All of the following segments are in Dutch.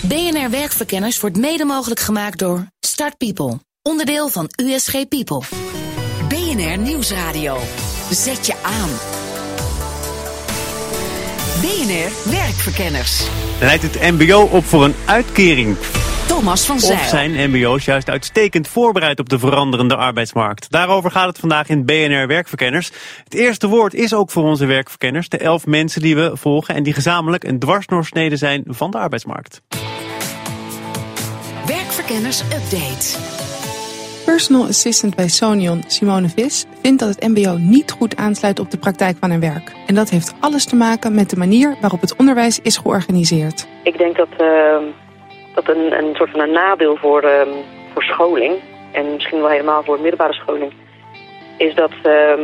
BNR Werkverkenners wordt mede mogelijk gemaakt door Start People, onderdeel van USG People. BNR Nieuwsradio. Zet je aan. BNR Werkverkenners. Leidt het MBO op voor een uitkering? Thomas van Of Zijl. zijn MBO's juist uitstekend voorbereid op de veranderende arbeidsmarkt? Daarover gaat het vandaag in BNR Werkverkenners. Het eerste woord is ook voor onze werkverkenners, de elf mensen die we volgen en die gezamenlijk een dwarsdoorsnede zijn van de arbeidsmarkt. Werkverkenners Update. Personal assistant bij Sonion, Simone Vis, vindt dat het MBO niet goed aansluit op de praktijk van haar werk. En dat heeft alles te maken met de manier waarop het onderwijs is georganiseerd. Ik denk dat uh, dat een, een soort van een nadeel voor, uh, voor scholing, en misschien wel helemaal voor middelbare scholing, is dat uh,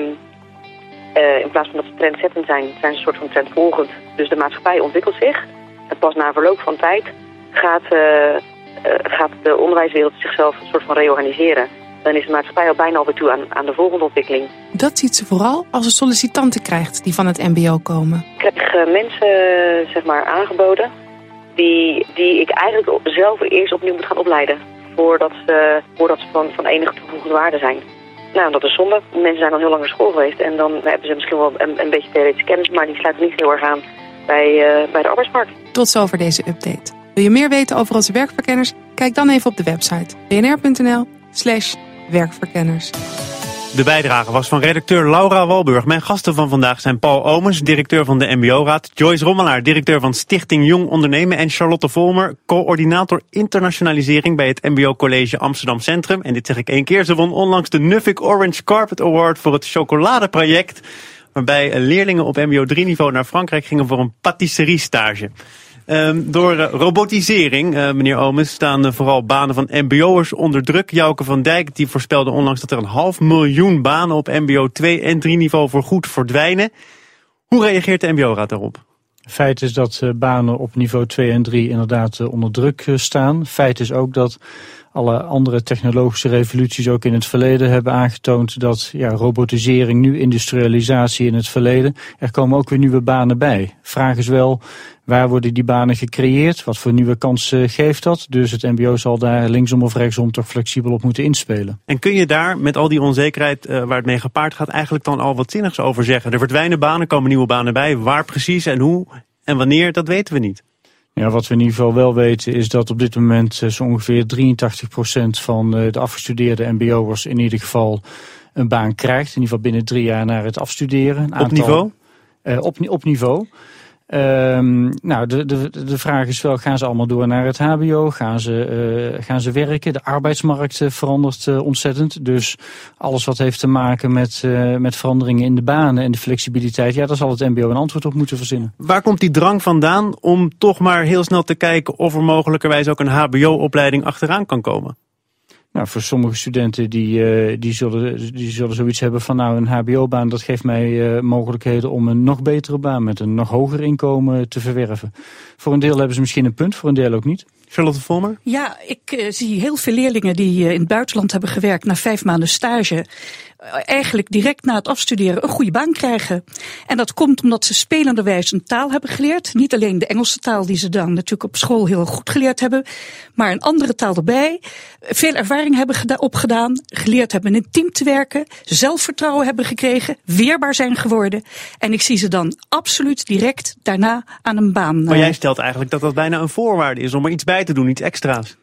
in plaats van dat ze trendzettend zijn, zijn ze een soort van trendvolgend. Dus de maatschappij ontwikkelt zich en pas na verloop van tijd gaat, uh, gaat de onderwijswereld zichzelf een soort van reorganiseren. Dan is de maatschappij al bijna alweer toe aan, aan de volgende ontwikkeling. Dat ziet ze vooral als ze sollicitanten krijgt die van het MBO komen. Ik krijg mensen zeg maar, aangeboden die, die ik eigenlijk zelf eerst opnieuw moet gaan opleiden. Voordat ze, voordat ze van, van enige toegevoegde waarde zijn. Nou, dat is zonde. Mensen zijn al heel lang naar school geweest en dan hebben ze misschien wel een, een beetje theoretische kennis, maar die sluiten niet heel erg aan bij, uh, bij de arbeidsmarkt. Tot zover deze update. Wil je meer weten over onze werkverkenners? Kijk dan even op de website bnr.nl slash werkverkenners. De bijdrage was van redacteur Laura Walburg. Mijn gasten van vandaag zijn Paul Omens, directeur van de MBO-raad, Joyce Rommelaar, directeur van Stichting Jong Ondernemen en Charlotte Volmer, coördinator internationalisering bij het MBO College Amsterdam Centrum. En dit zeg ik één keer, ze won onlangs de Nuffic Orange Carpet Award voor het chocoladeproject, waarbij leerlingen op MBO 3-niveau naar Frankrijk gingen voor een patisserie-stage. Um, door uh, robotisering, uh, meneer Omens, staan vooral banen van mbo'ers onder druk. Jouke van Dijk die voorspelde onlangs dat er een half miljoen banen op mbo 2 en 3 niveau voor goed verdwijnen. Hoe reageert de mbo-raad daarop? Feit is dat banen op niveau 2 en 3 inderdaad onder druk staan. Feit is ook dat alle andere technologische revoluties ook in het verleden hebben aangetoond dat ja, robotisering, nu industrialisatie in het verleden, er komen ook weer nieuwe banen bij. Vraag is wel, waar worden die banen gecreëerd? Wat voor nieuwe kansen geeft dat? Dus het mbo zal daar linksom of rechtsom toch flexibel op moeten inspelen. En kun je daar met al die onzekerheid uh, waar het mee gepaard gaat eigenlijk dan al wat zinnigs over zeggen? Er verdwijnen banen, komen nieuwe banen bij. Waar precies en hoe en wanneer, dat weten we niet. Ja, wat we in ieder geval wel weten is dat op dit moment zo ongeveer 83% van de afgestudeerde mbo'ers in ieder geval een baan krijgt. In ieder geval binnen drie jaar naar het afstuderen. Een op niveau? Op, op niveau. Um, nou, de, de, de vraag is wel, gaan ze allemaal door naar het hbo? Gaan ze, uh, gaan ze werken? De arbeidsmarkt uh, verandert uh, ontzettend. Dus alles wat heeft te maken met, met veranderingen in de banen en de flexibiliteit... ja, daar zal het mbo een antwoord op moeten verzinnen. Waar komt die drang vandaan om toch maar heel snel te kijken... of er mogelijkerwijs ook een hbo-opleiding achteraan kan komen? Nou, voor sommige studenten die, uh, die, zullen, die zullen zoiets hebben van nou een hbo-baan, dat geeft mij uh, mogelijkheden om een nog betere baan met een nog hoger inkomen te verwerven. Voor een deel hebben ze misschien een punt, voor een deel ook niet. Charlotte Volmer? Ja, ik uh, zie heel veel leerlingen die in het buitenland hebben gewerkt na vijf maanden stage eigenlijk direct na het afstuderen een goede baan krijgen. En dat komt omdat ze spelenderwijs een taal hebben geleerd. Niet alleen de Engelse taal die ze dan natuurlijk op school heel goed geleerd hebben, maar een andere taal erbij. Veel ervaring hebben opgedaan, geleerd hebben in een team te werken, zelfvertrouwen hebben gekregen, weerbaar zijn geworden. En ik zie ze dan absoluut direct daarna aan een baan. Maar jij stelt eigenlijk dat dat bijna een voorwaarde is om er iets bij te doen, iets extra's.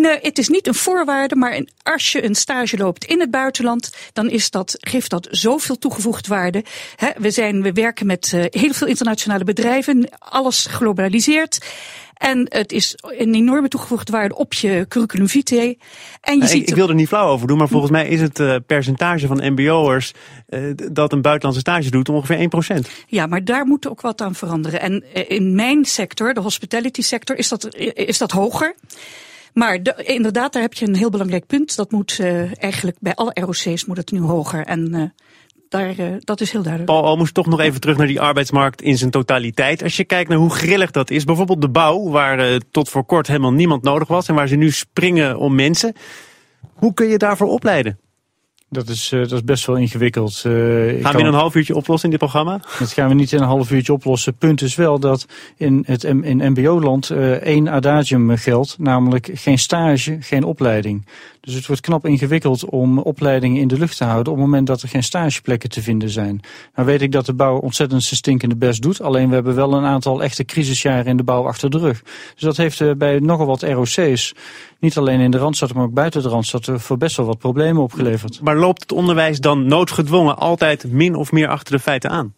Nee, het is niet een voorwaarde, maar als je een stage loopt in het buitenland, dan is dat, geeft dat zoveel toegevoegd waarde. He, we, zijn, we werken met uh, heel veel internationale bedrijven, alles globaliseert. En het is een enorme toegevoegde waarde op je curriculum vitae. En je ziet ik, ik wil er niet flauw over doen, maar volgens mij is het uh, percentage van mbo'ers uh, dat een buitenlandse stage doet ongeveer 1%. Ja, maar daar moet ook wat aan veranderen. En uh, in mijn sector, de hospitality sector, is dat, is dat hoger. Maar de, inderdaad, daar heb je een heel belangrijk punt. Dat moet uh, eigenlijk bij alle ROC's moet het nu hoger. En uh, daar, uh, dat is heel duidelijk. Paul, al moest toch nog even terug naar die arbeidsmarkt in zijn totaliteit. Als je kijkt naar hoe grillig dat is. Bijvoorbeeld de bouw, waar tot voor kort helemaal niemand nodig was. En waar ze nu springen om mensen. Hoe kun je daarvoor opleiden? Dat is, uh, dat is best wel ingewikkeld. Uh, gaan we in een half uurtje oplossen in dit programma? Dat gaan we niet in een half uurtje oplossen. Punt is wel dat in het in mbo-land uh, één adagium geldt. Namelijk geen stage, geen opleiding. Dus het wordt knap ingewikkeld om opleidingen in de lucht te houden... op het moment dat er geen stageplekken te vinden zijn. Nou weet ik dat de bouw ontzettend zijn stinkende best doet. Alleen we hebben wel een aantal echte crisisjaren in de bouw achter de rug. Dus dat heeft bij nogal wat ROC's niet alleen in de Randstad, maar ook buiten de Randstad voor best wel wat problemen opgeleverd. Maar loopt het onderwijs dan noodgedwongen altijd min of meer achter de feiten aan?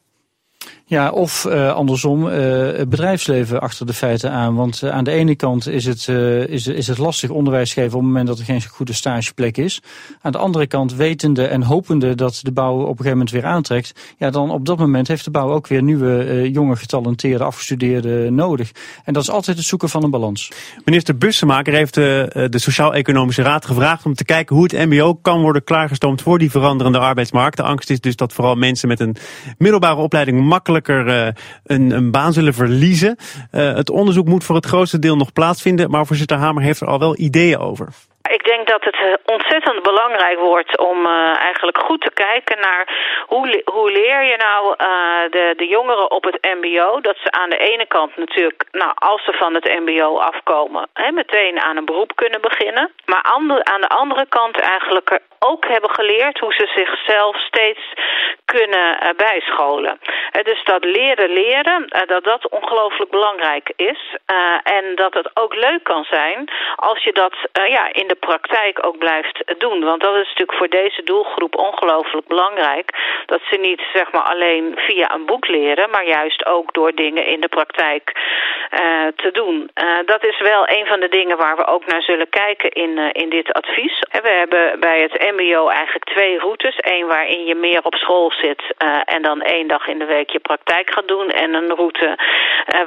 Ja, of uh, andersom, uh, het bedrijfsleven achter de feiten aan. Want uh, aan de ene kant is het, is, is het lastig onderwijs geven op het moment dat er geen goede stageplek is. Aan de andere kant, wetende en hopende dat de bouw op een gegeven moment weer aantrekt. Ja, dan op dat moment heeft de bouw ook weer nieuwe, jonge, getalenteerde, afgestudeerden nodig. En dat is altijd het zoeken van een balans. Minister Bussemaker heeft de Sociaal-Economische Raad gevraagd om te kijken hoe het MBO kan worden klaargestoomd voor die veranderende arbeidsmarkt. De angst is dus dat vooral mensen met een middelbare opleiding makkelijk uh, een, een, baan zullen verliezen. Uh, het onderzoek moet voor het grootste deel nog plaatsvinden, maar voorzitter Hamer heeft er al wel ideeën over. Ik denk dat het eh, ontzettend belangrijk wordt om uh, eigenlijk goed te kijken naar hoe, hoe leer je nou uh, de, de jongeren op het mbo... dat ze aan de ene kant natuurlijk, nou, als ze van het mbo afkomen... Hè, meteen aan een beroep kunnen beginnen. Maar aan de andere kant eigenlijk ook hebben geleerd hoe ze zichzelf steeds kunnen bijscholen. Dus dat leren leren, dat dat ongelooflijk belangrijk is. en dat het ook leuk kan zijn als je dat ja, in de praktijk ook blijft doen. Want dat is natuurlijk voor deze doelgroep ongelooflijk belangrijk. Dat ze niet zeg maar alleen via een boek leren, maar juist ook door dingen in de praktijk te doen. dat is wel een van de dingen waar we ook naar zullen kijken in, in dit advies. we hebben bij het mbo eigenlijk twee routes. Eén waarin je meer op school zit en dan één dag in de week je praktijk gaat doen. En een route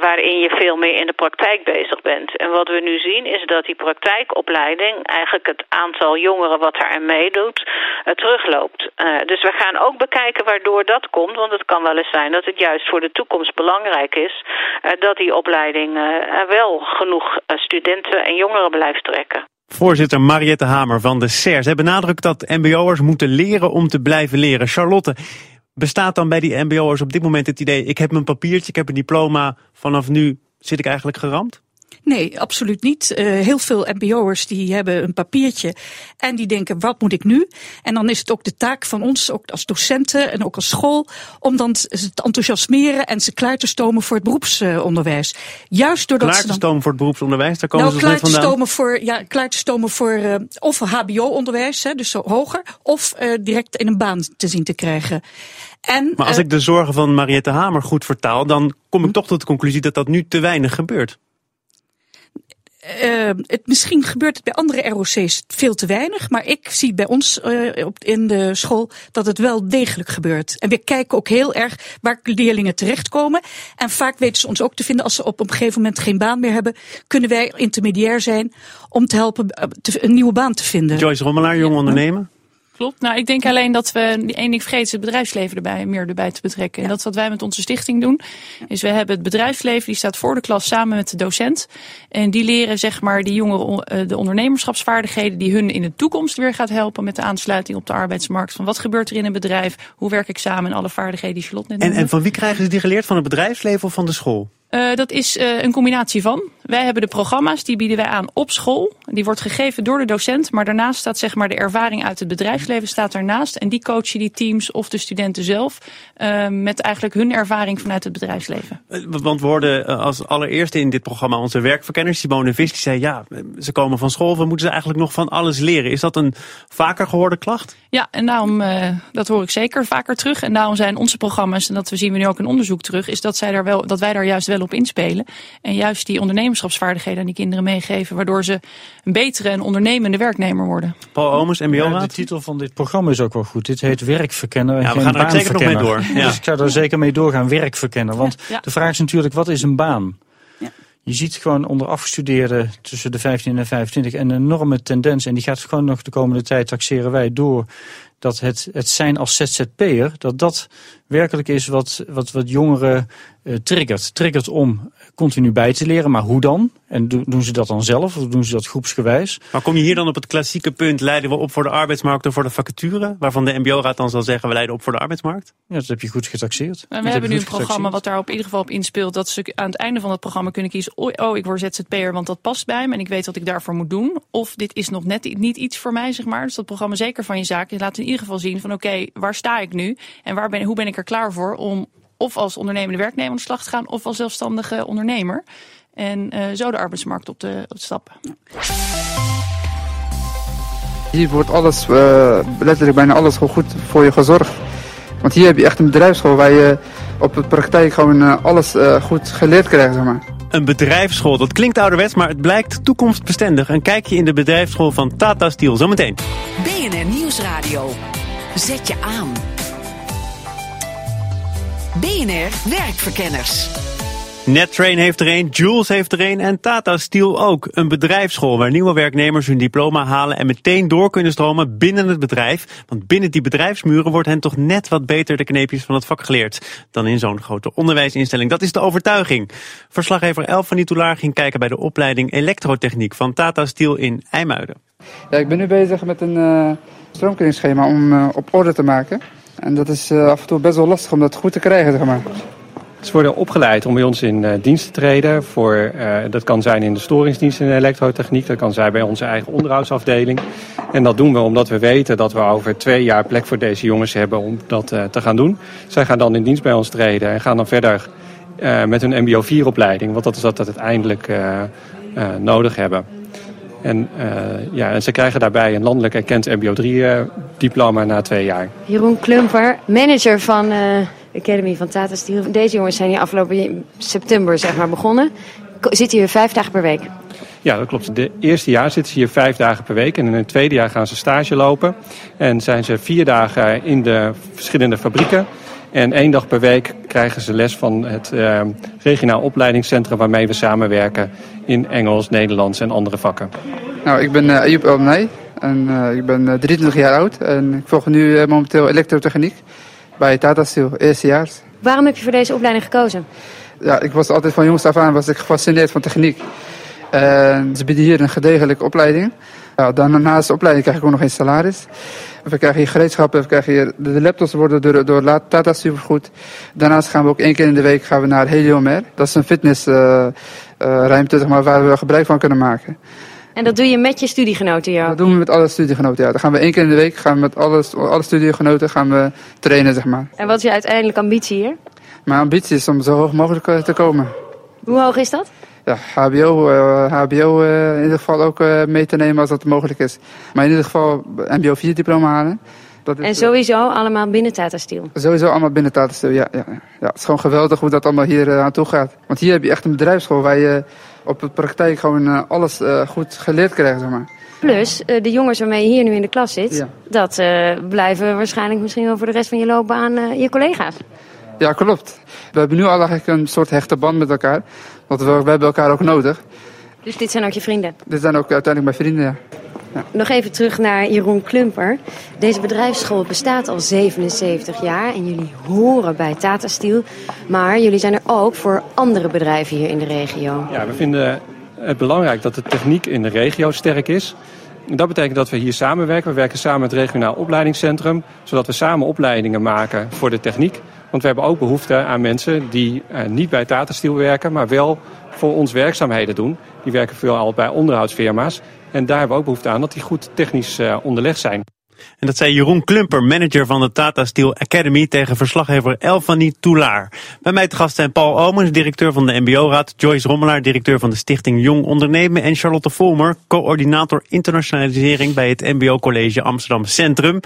waarin je veel meer in de praktijk bezig bent. En wat we nu zien is dat die praktijkopleiding eigenlijk het aantal jongeren wat daaraan meedoet uh, terugloopt. dus we gaan ook bekijken waardoor dat komt. Want het kan wel eens zijn dat het juist voor de toekomst belangrijk is dat die opleiding wel genoeg studenten en jongeren blijft trekken. Voorzitter Mariette Hamer van de SER. Zij benadrukt dat mbo'ers moeten leren om te blijven leren. Charlotte, bestaat dan bij die mbo'ers op dit moment het idee... ik heb mijn papiertje, ik heb een diploma, vanaf nu zit ik eigenlijk geramd? Nee, absoluut niet. Uh, heel veel mbo'ers die hebben een papiertje en die denken, wat moet ik nu? En dan is het ook de taak van ons, ook als docenten en ook als school, om dan ze te enthousiasmeren en ze klaar te stomen voor het beroepsonderwijs. Juist doordat klaar te ze stomen voor het beroepsonderwijs, daar komen nou, ze klaar te stomen voor, ja, klaar te stomen voor uh, of hbo-onderwijs, dus zo hoger, of uh, direct in een baan te zien te krijgen. En, maar als ik de zorgen van Mariette Hamer goed vertaal, dan kom ik toch tot de conclusie dat dat nu te weinig gebeurt. Uh, het, misschien gebeurt het bij andere ROC's veel te weinig, maar ik zie bij ons uh, op, in de school dat het wel degelijk gebeurt. En we kijken ook heel erg waar leerlingen terechtkomen. En vaak weten ze ons ook te vinden als ze op een gegeven moment geen baan meer hebben, kunnen wij intermediair zijn om te helpen uh, te, een nieuwe baan te vinden. Joyce Rommelaar, jong ondernemer. Klopt. Nou, ik denk alleen dat we één ding vergeten, het bedrijfsleven erbij meer erbij te betrekken. En dat is wat wij met onze stichting doen. Is we hebben het bedrijfsleven, die staat voor de klas samen met de docent. En die leren zeg maar die jongeren eh, de ondernemerschapsvaardigheden die hun in de toekomst weer gaat helpen met de aansluiting op de arbeidsmarkt. Van wat gebeurt er in een bedrijf? Hoe werk ik samen? En alle vaardigheden die Charlotte net en, en van wie krijgen ze die geleerd? Van het bedrijfsleven of van de school? Uh, dat is uh, een combinatie van. Wij hebben de programma's, die bieden wij aan op school. Die wordt gegeven door de docent, maar daarnaast staat zeg maar de ervaring uit het bedrijfsleven staat daarnaast. En die coachen die teams of de studenten zelf uh, met eigenlijk hun ervaring vanuit het bedrijfsleven. Want we hoorden als allereerste in dit programma onze werkverkenner Simone Vis, die zei ja, ze komen van school, we moeten ze eigenlijk nog van alles leren. Is dat een vaker gehoorde klacht? Ja, en daarom, dat hoor ik zeker vaker terug. En daarom zijn onze programma's, en dat we zien we nu ook in onderzoek terug, is dat, zij daar wel, dat wij daar juist wel op inspelen. En juist die ondernemerschapsvaardigheden aan die kinderen meegeven. Waardoor ze een betere en ondernemende werknemer worden. Paul Omers, mbo ja, De titel van dit programma is ook wel goed. Dit heet werkverkennen. Ja, we gaan er zeker nog mee door. Ja. Dus ik zou er zeker mee doorgaan, werkverkennen. Want de vraag is natuurlijk, wat is een baan? Je ziet gewoon onder afgestudeerden tussen de 15 en 25 een enorme tendens. En die gaat gewoon nog de komende tijd, taxeren wij, door dat het, het zijn als ZZP'er, dat dat werkelijk is wat, wat, wat jongeren uh, triggert. Triggert om continu bij te leren, maar hoe dan? En doen ze dat dan zelf of doen ze dat groepsgewijs? Maar kom je hier dan op het klassieke punt, leiden we op voor de arbeidsmarkt of voor de vacature? Waarvan de mbo-raad dan zal zeggen, we leiden op voor de arbeidsmarkt? Ja, dat heb je goed getaxeerd. En we hebben nu een programma wat daar op ieder geval op inspeelt. Dat ze aan het einde van het programma kunnen kiezen, oh, oh ik word ZZP'er, want dat past bij me en ik weet wat ik daarvoor moet doen. Of dit is nog net niet iets voor mij, zeg maar. Dus dat programma zeker van je zaak. Je laat in ieder geval zien van oké, waar sta ik nu? En waar ben, hoe ben ik er klaar voor om of als ondernemende werknemer aan de slag te gaan of als zelfstandige ondernemer. En uh, zo de arbeidsmarkt op de stappen. Hier wordt alles, uh, letterlijk bijna alles gewoon goed voor je gezorgd. Want hier heb je echt een bedrijfsschool waar je op de praktijk gewoon uh, alles goed geleerd krijgt, zeg maar. Een bedrijfsschool, dat klinkt ouderwets, maar het blijkt toekomstbestendig. Een kijkje in de bedrijfsschool van Tata Steel, zometeen. BNR Nieuwsradio. Zet je aan. BNR Werkverkenners. NetTrain heeft er een, Jules heeft er een en Tata Steel ook. Een bedrijfsschool waar nieuwe werknemers hun diploma halen en meteen door kunnen stromen binnen het bedrijf. Want binnen die bedrijfsmuren wordt hen toch net wat beter de kneepjes van het vak geleerd dan in zo'n grote onderwijsinstelling. Dat is de overtuiging. Verslaggever Elf van Nitoulaar ging kijken bij de opleiding elektrotechniek van Tata Steel in IJmuiden. Ja, ik ben nu bezig met een uh, stroomkeringsschema om uh, op orde te maken. En dat is uh, af en toe best wel lastig om dat goed te krijgen, zeg maar. Ze worden opgeleid om bij ons in uh, dienst te treden. Voor, uh, dat kan zijn in de storingsdienst in de elektrotechniek. Dat kan zijn bij onze eigen onderhoudsafdeling. En dat doen we omdat we weten dat we over twee jaar plek voor deze jongens hebben om dat uh, te gaan doen. Zij gaan dan in dienst bij ons treden en gaan dan verder met hun mbo 4 opleiding. Want dat is wat we uiteindelijk nodig hebben. En, uh, ja, en ze krijgen daarbij een landelijk erkend MBO 3-diploma uh, na twee jaar. Jeroen Klumper, manager van de Academy van Tata Steel. Deze jongens zijn hier afgelopen september zeg maar, begonnen. Zitten hier vijf dagen per week? Ja, dat klopt. De eerste jaar zitten ze hier vijf dagen per week. En in het tweede jaar gaan ze stage lopen. En zijn ze vier dagen in de verschillende fabrieken. En één dag per week krijgen ze les van het uh, regionaal opleidingscentrum waarmee we samenwerken in Engels, Nederlands en andere vakken. Nou, ik ben uh, Ayub Elmnij en uh, ik ben 23 jaar oud en ik volg nu momenteel elektrotechniek bij Tata Steel, eerstejaars. Waarom heb je voor deze opleiding gekozen? Ja, ik was altijd van jongs af aan was ik gefascineerd van techniek. En ze bieden hier een gedegelijke opleiding. Ja, dan naast de opleiding krijg ik ook nog geen salaris. We krijgen hier gereedschappen, we krijgen hier, de laptops worden door, door Tata Steel vergoed. Daarnaast gaan we ook één keer in de week gaan we naar Heliomer. Dat is een fitnessruimte uh, uh, zeg maar, waar we gebruik van kunnen maken. En dat doe je met je studiegenoten, ja? Dat doen we met alle studiegenoten, ja. Dan gaan we één keer in de week gaan we met alle, alle studiegenoten gaan we trainen, zeg maar. En wat is je uiteindelijke ambitie hier? Mijn ambitie is om zo hoog mogelijk te komen. Hoe hoog is dat? Ja, HBO, uh, HBO uh, in ieder geval ook uh, mee te nemen als dat mogelijk is. Maar in ieder geval MBO 4 diploma halen. Dat is, en sowieso allemaal binnen Tata Steel? Sowieso allemaal binnen Tata Steel, ja, ja, ja. Het is gewoon geweldig hoe dat allemaal hier aan toe gaat. Want hier heb je echt een bedrijfsschool waar je op de praktijk gewoon alles goed geleerd krijgt, zeg maar. Plus, de jongens waarmee je hier nu in de klas zit, ja. dat blijven waarschijnlijk misschien wel voor de rest van je loopbaan je collega's. Ja, klopt. We hebben nu al eigenlijk een soort hechte band met elkaar. Want we, we hebben elkaar ook nodig. Dus dit zijn ook je vrienden? Dit zijn ook uiteindelijk mijn vrienden, ja. ja. Nog even terug naar Jeroen Klumper. Deze bedrijfsschool bestaat al 77 jaar en jullie horen bij Tata Steel. Maar jullie zijn er ook voor andere bedrijven hier in de regio. Ja, we vinden het belangrijk dat de techniek in de regio sterk is. Dat betekent dat we hier samenwerken. We werken samen met het regionaal opleidingscentrum, zodat we samen opleidingen maken voor de techniek. Want we hebben ook behoefte aan mensen die uh, niet bij Tata Steel werken, maar wel voor ons werkzaamheden doen. Die werken veelal bij onderhoudsfirma's. En daar hebben we ook behoefte aan dat die goed technisch uh, onderlegd zijn. En dat zei Jeroen Klumper, manager van de Tata Steel Academy, tegen verslaggever Elfanie Toulaar. Bij mij te gast zijn Paul Omens, directeur van de MBO-raad, Joyce Rommelaar, directeur van de Stichting Jong Ondernemen en Charlotte Volmer, coördinator internationalisering bij het MBO College Amsterdam Centrum.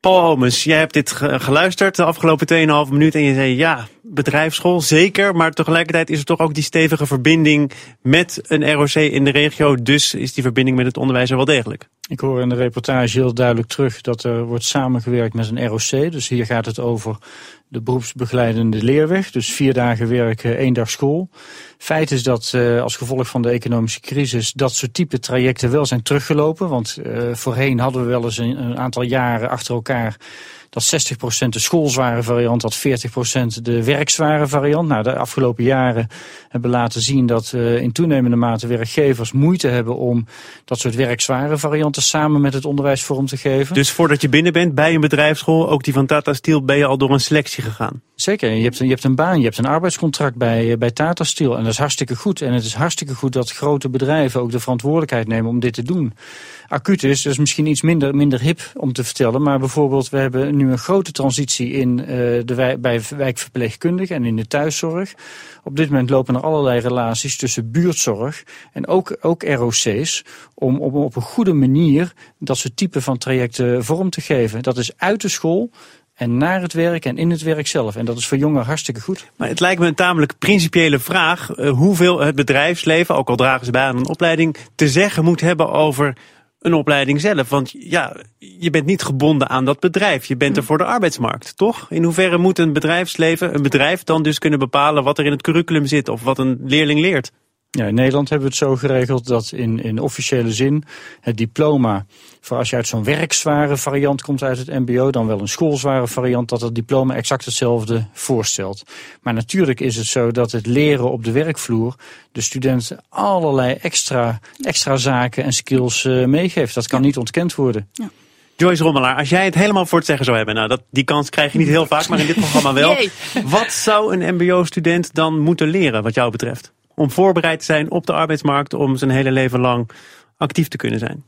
Paul Homens, jij hebt dit geluisterd de afgelopen 2,5 minuten en je zei ja, bedrijfsschool zeker, maar tegelijkertijd is er toch ook die stevige verbinding met een ROC in de regio, dus is die verbinding met het onderwijs er wel degelijk. Ik hoor in de reportage heel duidelijk terug dat er wordt samengewerkt met een ROC. Dus hier gaat het over de beroepsbegeleidende leerweg. Dus vier dagen werken, één dag school. Feit is dat uh, als gevolg van de economische crisis dat soort type trajecten wel zijn teruggelopen. Want uh, voorheen hadden we wel eens een, een aantal jaren achter elkaar dat 60% de schoolzware variant, dat 40% de werkzware variant. Nou, de afgelopen jaren hebben laten zien dat uh, in toenemende mate werkgevers moeite hebben om dat soort werkzware varianten samen met het onderwijs vorm te geven. Dus voordat je binnen bent bij een bedrijfsschool, ook die van Tata Steel, ben je al door een selectie gegaan? Zeker, je hebt, je hebt een baan, je hebt een arbeidscontract bij, eh, bij Tata Steel en dat is hartstikke goed. En het is hartstikke goed dat grote bedrijven ook de verantwoordelijkheid nemen om dit te doen acuut is. Dat is misschien iets minder, minder hip om te vertellen. Maar bijvoorbeeld, we hebben nu een grote transitie in, uh, de bij wijkverpleegkundigen en in de thuiszorg. Op dit moment lopen er allerlei relaties tussen buurtzorg en ook, ook ROC's. Om, om op een goede manier dat soort type van trajecten vorm te geven. Dat is uit de school en naar het werk en in het werk zelf. En dat is voor jongeren hartstikke goed. Maar het lijkt me een tamelijk principiële vraag uh, hoeveel het bedrijfsleven, ook al dragen ze bij aan een opleiding, te zeggen moet hebben over een opleiding zelf. Want ja, je bent niet gebonden aan dat bedrijf. Je bent er voor de arbeidsmarkt, toch? In hoeverre moet een bedrijfsleven, een bedrijf dan dus kunnen bepalen wat er in het curriculum zit of wat een leerling leert? Ja, in Nederland hebben we het zo geregeld dat in, in officiële zin het diploma, voor als je uit zo'n werkzware variant komt uit het MBO, dan wel een schoolzware variant, dat het diploma exact hetzelfde voorstelt. Maar natuurlijk is het zo dat het leren op de werkvloer de student allerlei extra, extra zaken en skills uh, meegeeft. Dat kan niet ontkend worden. Ja. Joyce Rommelaar, als jij het helemaal voor het zeggen zou hebben, nou dat, die kans krijg je niet heel vaak, maar in dit programma wel. Wat zou een MBO-student dan moeten leren, wat jou betreft? Om voorbereid te zijn op de arbeidsmarkt om zijn hele leven lang actief te kunnen zijn.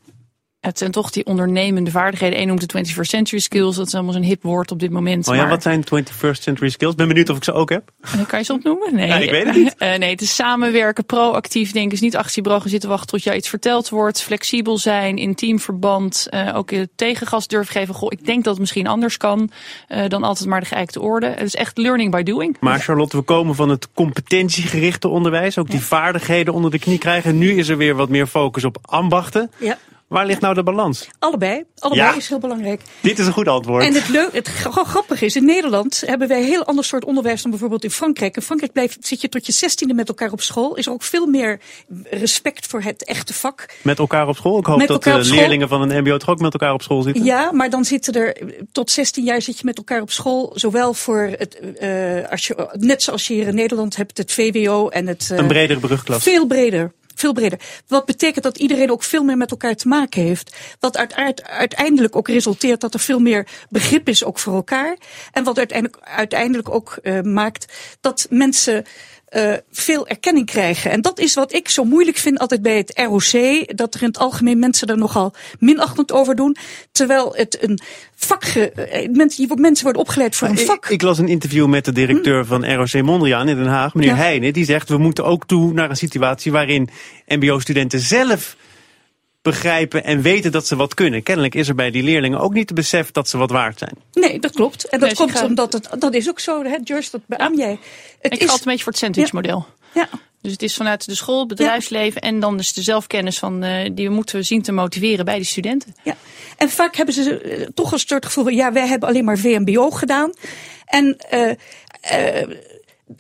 Het zijn toch die ondernemende vaardigheden. Eén noemt de 21st century skills. Dat is allemaal zo'n hip woord op dit moment. Oh ja, wat zijn 21st century skills? Ben benieuwd of ik ze ook heb. Uh, kan je ze opnoemen? Nee. Ja, ik weet het niet. Uh, nee, het is samenwerken, proactief denken. Is niet achter je bureau zitten wachten tot jou iets verteld wordt. Flexibel zijn, in teamverband. Uh, ook tegengas durven geven. Goh, ik denk dat het misschien anders kan dan altijd maar de geëikte orde. Het is echt learning by doing. Maar Charlotte, we komen van het competentiegerichte onderwijs. Ook die vaardigheden onder de knie krijgen. Nu is er weer wat meer focus op ambachten. Ja. Waar ligt nou de balans? Allebei. Allebei is heel belangrijk. Dit is een goed antwoord. En het, leuk, het grappige is, in Nederland hebben wij een heel ander soort onderwijs dan bijvoorbeeld in Frankrijk. In Frankrijk blijft, zit je tot je zestiende met elkaar op school. Is er ook veel meer respect voor het echte vak. Met elkaar op school? Ik hoop dat de leerlingen van een mbo toch ook met elkaar op school zitten. Ja, maar dan zitten er, tot 16 jaar zit je met elkaar op school. Zowel voor het, uh, als je, net zoals je hier in Nederland hebt, het VWO en het... Uh, een bredere brugklas. Veel breder veel breder. Wat betekent dat iedereen ook veel meer met elkaar te maken heeft. Wat uiteindelijk ook resulteert dat er veel meer begrip is ook voor elkaar. En wat uiteindelijk, ook uh, maakt dat mensen uh, veel erkenning krijgen. En dat is wat ik zo moeilijk vind altijd bij het ROC. Dat er in het algemeen mensen er nogal minachtend over doen. Terwijl het een vak. Uh, mensen, mensen worden opgeleid voor een vak. Ik, ik, las een interview met de directeur van ROC Mondriaan in Den Haag, meneer ja. Heijnen. Die zegt we moeten ook toe naar een situatie waarin MBO-studenten zelf begrijpen en weten dat ze wat kunnen. Kennelijk is er bij die leerlingen ook niet te besef dat ze wat waard zijn. Nee, dat klopt. En dat komt omdat het, dat is ook zo, hè, Joyce, dat beaam jij. Het ik is... ga altijd een beetje voor het sandwich model. Ja. Dus het is vanuit de school, het bedrijfsleven en dan dus de zelfkennis van uh, die we moeten zien te motiveren bij de studenten. Ja. En vaak hebben ze uh, toch een soort gevoel van ja, wij hebben alleen maar VMBO gedaan. En uh,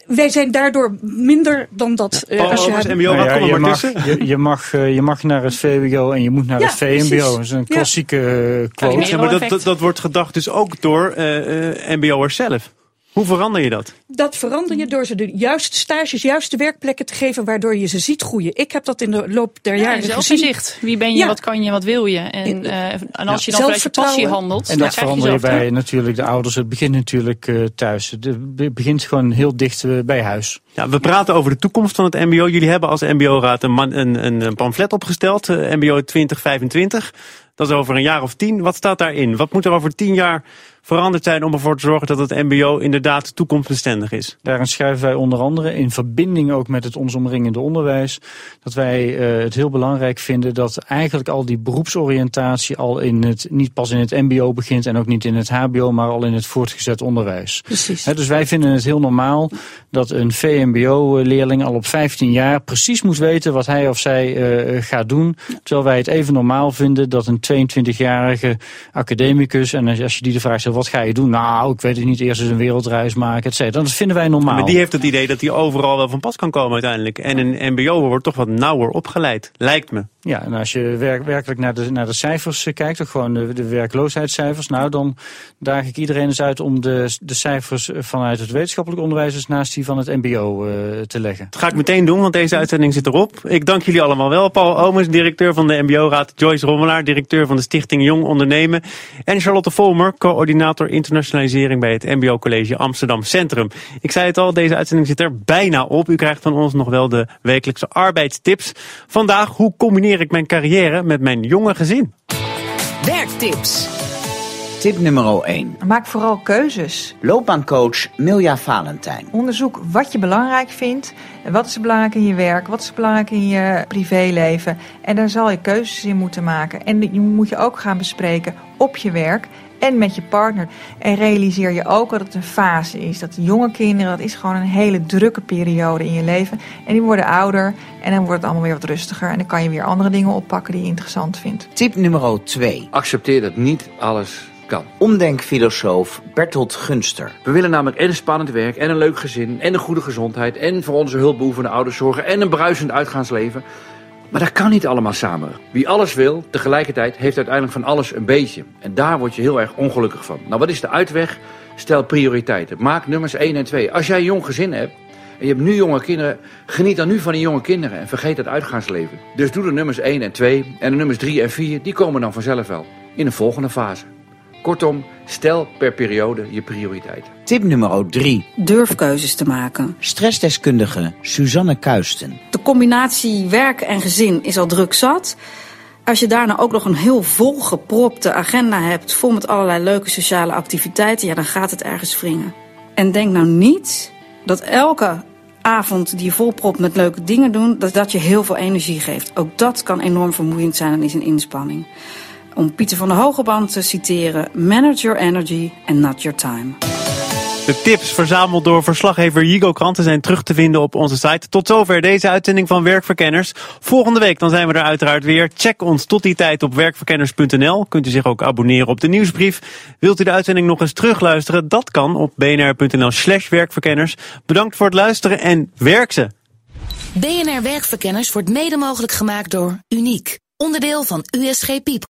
wij zijn daardoor minder dan dat. Ja, uh, als je, hebt... MBO, nou ja, je, mag, je, je, mag, uh, je mag naar het VWO en je moet naar ja, het VMBO. Dat is een klassieke ja. quote. Ja, maar dat, dat, dat, wordt gedacht dus ook door uh, MBO'ers zelf. Hoe verander je dat? Dat verander je door ze de juiste stages, juiste werkplekken te geven, waardoor je ze ziet groeien. Ik heb dat in de loop der jaren ja, gezien. Wie ben je, ja. wat kan je, wat wil je? En, uh, en als je dan vanuit je passie handelt. En dat verander je, bij natuurlijk de ouders. Het begint natuurlijk uh, thuis. Het begint gewoon heel dicht uh, bij huis. Ja, we praten over de toekomst van het MBO. Jullie hebben als MBO-raad een, een, een, pamflet opgesteld, MBO 2025. Dat is over een jaar of tien. Wat staat daarin? Wat moet er over tien jaar veranderd zijn om ervoor te zorgen dat het mbo inderdaad toekomstbestendig is? Daarin schrijven wij onder andere in verbinding ook met het ons omringende onderwijs dat wij uh, het heel belangrijk vinden dat eigenlijk al die beroepsoriëntatie al in het, niet pas in het mbo begint en ook niet in het hbo, maar al in het voortgezet onderwijs. Precies. He, dus wij vinden het heel normaal dat een VMBO-leerling al op 15 jaar precies moet weten wat hij of zij uh, gaat doen. Terwijl wij het even normaal vinden dat een 22-jarige academicus. En als je die de vraag stelt, wat ga je doen? Nou, ik weet het niet, eerst eens een wereldreis maken, et cetera. Dat vinden wij normaal. Maar die heeft het idee dat hij overal wel van pas kan komen uiteindelijk. En een mbo wordt toch wat nauwer opgeleid, lijkt me. Ja, en als je werk, werkelijk naar de, naar de cijfers eh, kijkt, of gewoon de, werkloosheidscijfers, nou dan daag ik iedereen eens uit om de, de cijfers vanuit het wetenschappelijk onderwijs naast die van het mbo uh, te leggen. Dat ga ik meteen doen, want deze uitzending zit erop. Ik dank jullie allemaal wel. Paul Omens, directeur van de mbo-raad, Joyce Rommelaar, directeur van de Stichting Jong Ondernemen en Charlotte Volmer, coördinator internationalisering bij het mbo college Amsterdam Centrum. Ik zei het al, deze uitzending zit er bijna op. U krijgt van ons nog wel de wekelijkse arbeidstips. Vandaag, hoe combineer ik mijn carrière met mijn jonge gezin? Werktips. Tip nummer 1. Maak vooral keuzes. Loopbaancoach Milja Valentijn. Onderzoek wat je belangrijk vindt. Wat is belangrijk in je werk? Wat is belangrijk in je privéleven? En daar zal je keuzes in moeten maken. En die moet je ook gaan bespreken op je werk en met je partner. En realiseer je ook dat het een fase is. Dat jonge kinderen, dat is gewoon een hele drukke periode in je leven. En die worden ouder en dan wordt het allemaal weer wat rustiger. En dan kan je weer andere dingen oppakken die je interessant vindt. Tip nummer 2. Accepteer dat niet alles kan. Omdenkfilosoof Bertolt Gunster. We willen namelijk en een spannend werk en een leuk gezin en een goede gezondheid en voor onze hulpbehoevende ouders zorgen en een bruisend uitgaansleven. Maar dat kan niet allemaal samen. Wie alles wil, tegelijkertijd heeft uiteindelijk van alles een beetje. En daar word je heel erg ongelukkig van. Nou, wat is de uitweg? Stel prioriteiten. Maak nummers 1 en 2. Als jij een jong gezin hebt en je hebt nu jonge kinderen, geniet dan nu van die jonge kinderen en vergeet het uitgaansleven. Dus doe de nummers 1 en 2 en de nummers 3 en 4, die komen dan vanzelf wel. In een volgende fase. Kortom, stel per periode je prioriteiten. Tip nummer 3. Durf keuzes te maken. Stressdeskundige Suzanne Kuisten. De combinatie werk en gezin is al druk zat. Als je daarna ook nog een heel volgepropte agenda hebt... vol met allerlei leuke sociale activiteiten... ja, dan gaat het ergens wringen. En denk nou niet dat elke avond die je volpropt met leuke dingen doen... dat dat je heel veel energie geeft. Ook dat kan enorm vermoeiend zijn en is een inspanning. Om Pieter van der Hogeband te citeren... Manage your energy and not your time. De tips verzameld door verslaggever Jigo Kranten zijn terug te vinden op onze site. Tot zover deze uitzending van Werkverkenners. Volgende week dan zijn we er uiteraard weer. Check ons tot die tijd op werkverkenners.nl. Kunt u zich ook abonneren op de nieuwsbrief. Wilt u de uitzending nog eens terugluisteren? Dat kan op bnr.nl slash werkverkenners. Bedankt voor het luisteren en werk ze! BNR Werkverkenners wordt mede mogelijk gemaakt door Uniek. Onderdeel van USG Piep.